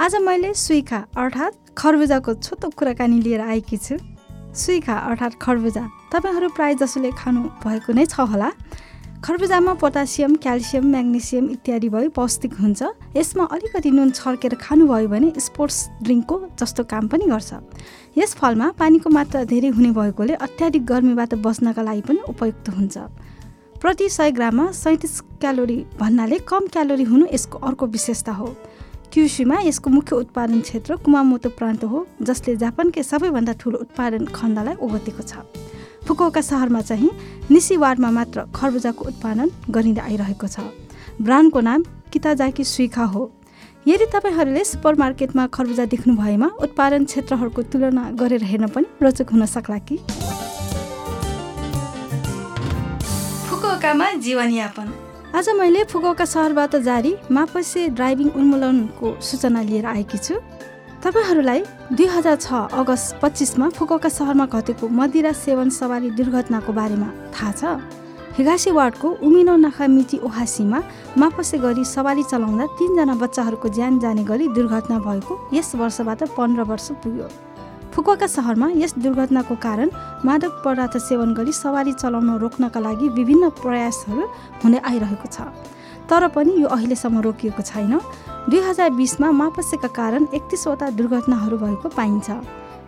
आज मैले सुइखा अर्थात् खरबुजाको छोटो कुराकानी लिएर आएकी छु। सुइखा अर्थात् खरबुजा तपाईँहरू प्राय जसोले खानु भएको नै छ होला। खरबुजामा पोटासियम क्याल्सियम म्याग्नेसियम इत्यादि भई पौष्टिक हुन्छ। यसमा अलिकति नुन छर्केर खानुभयो भने स्पोर्ट्स ड्रिङ्कको जस्तो काम पनि गर्छ। यस फलमा पानीको मात्रा धेरै हुने भएकोले अत्याधिक गर्मीबाट बस्नका लागि पनि उपयुक्त हुन्छ। प्रति सय ग्राममा सैँतिस क्यालोरी भन्नाले कम क्यालोरी हुनु यसको अर्को विशेषता हो। क्युसीमा यसको मुख्य उत्पादन क्षेत्र कुमामोतो प्रान्त हो जसले जापानकै सबैभन्दा ठुलो उत्पादन खण्डलाई ओगटेको छ। फुकुओका सहरमा चाहिँ निसी वार्डमा मात्र खरबुजाको उत्पादन गरिँदै आइरहेको छ। ब्रान्डको नाम किताजाकी सुइखा हो। यदि तपाईँहरूले सुपरमार्केटमा खरबुजा देख्नु भएमा उत्पादन क्षेत्रहरूको तुलना गरेर हेर्न पनि रोचक हुन सक्ला कि? फुकुओकामा जीवनयापन आज मैले फुकुओका सहरबाट जारी मापसे ड्राइभिङ उन्मूलनको सूचना लिएर आएकी छु। तपाईँहरूलाई दुई हजार छ अगस्त पच्चिसमा फुकुओका सहरमा घटेको मदिरा सेवन सवारी दुर्घटनाको बारेमा थाहा छ। हिगासी वार्डको उमिनो नाखामिची ओहासीमा मापसे गरी सवारी चलाउँदा तिनजना बच्चाहरूको ज्यान जाने गरी दुर्घटना भएको यस वर्षबाट पन्ध्र वर्ष पुग्यो। फुकुवाका सहरमा यस दुर्घटनाको कारण मादक पदार्थ सेवन गरी सवारी चलाउन रोक्नका लागि विभिन्न प्रयासहरू हुँदै आइरहेको छ। तर पनि यो अहिलेसम्म रोकिएको छैन। दुई हजार बिसमा मापसेका कारण एकतिसवटा दुर्घटनाहरू भएको पाइन्छ।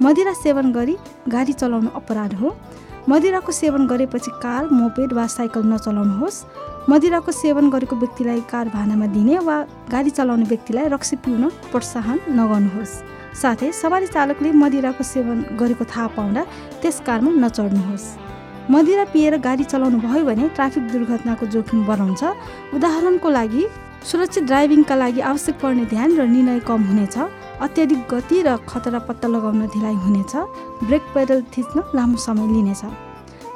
मदिरा सेवन गरी गाडी चलाउनु अपराध हो। मदिराको सेवन गरेपछि कार मोपेड वा साइकल नचलाउनुहोस्। मदिराको सेवन गरेको व्यक्तिलाई कार भाडामा दिने वा गाडी चलाउने व्यक्तिलाई रक्सी पिउन प्रोत्साहन नगर्नुहोस्। साथै सवारी चालकले मदिराको सेवन गरेको थाहा पाउँदा त्यस कारमा नचढ्नुहोस्। मदिरा पिएर गाडी चलाउनु भयो भने ट्राफिक दुर्घटनाको जोखिम बढाउँछ। उदाहरणको लागि सुरक्षित ड्राइभिङका लागि आवश्यक पर्ने ध्यान र निर्णय कम हुनेछ। अत्याधिक गति र खतरा पत्ता लगाउन ढिलाइ हुनेछ। ब्रेक पेडल थिच्न लामो समय लिनेछ।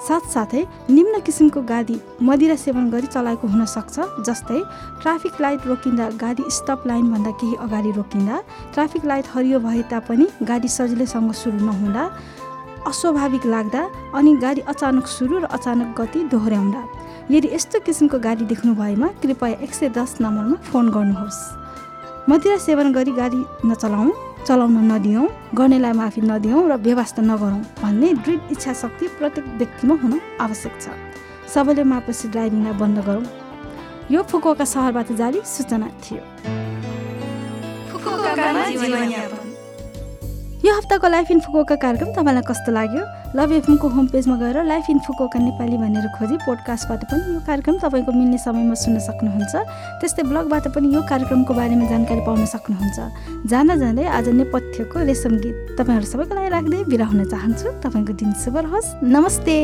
साथसाथै निम्न किसिमको गाडी मदिरा सेवन गरी चलाएको हुनसक्छ जस्तै ट्राफिक लाइट रोकिँदा गाडी स्टप लाइनभन्दा केही अगाडि रोकिँदा ट्राफिक लाइट हरियो भए तापनि गाडी सजिलैसँग सुरु नहुँदा अस्वाभाविक लाग्दा अनि गाडी अचानक सुरु र अचानक गति दोहोऱ्याउँदा। यदि यस्तो किसिमको गाडी देख्नु भएमा कृपया एक सय दस नम्बरमा फोन गर्नुहोस्। मदिरा सेवन गरी गाडी नचलाउँ। चलाउन नदियौँ गर्नेलाई माफी नदियौँ र व्यवस्था नगरौँ भन्ने दृढ इच्छा शक्ति प्रत्येक व्यक्तिमा हुन आवश्यक छ। सबैले मापसी ड्राइभिङलाई बन्द गरौँ। यो फुकुका सहरबाट जारी सूचना थियो। यो हप्ताको लाइफ इन फुकोका कार्यक्रम तपाईँलाई कस्तो लाग्यो? लभ एफएमको होम पेजमा गएर लाइफ इन फुकोका नेपाली भनेर खोजी पोडकास्टबाट पनि यो कार्यक्रम तपाईँको मिल्ने समयमा सुन्न सक्नुहुन्छ। त्यस्तै ब्लगबाट पनि यो कार्यक्रमको बारेमा जानकारी पाउन सक्नुहुन्छ। जान जाँदै आज नेपथ्यको रेशम गीत तपाईँहरू सबैको लागि राख्दै बिरा हुन चाहन्छु। तपाईँको दिन शुभ रहोस्। नमस्ते!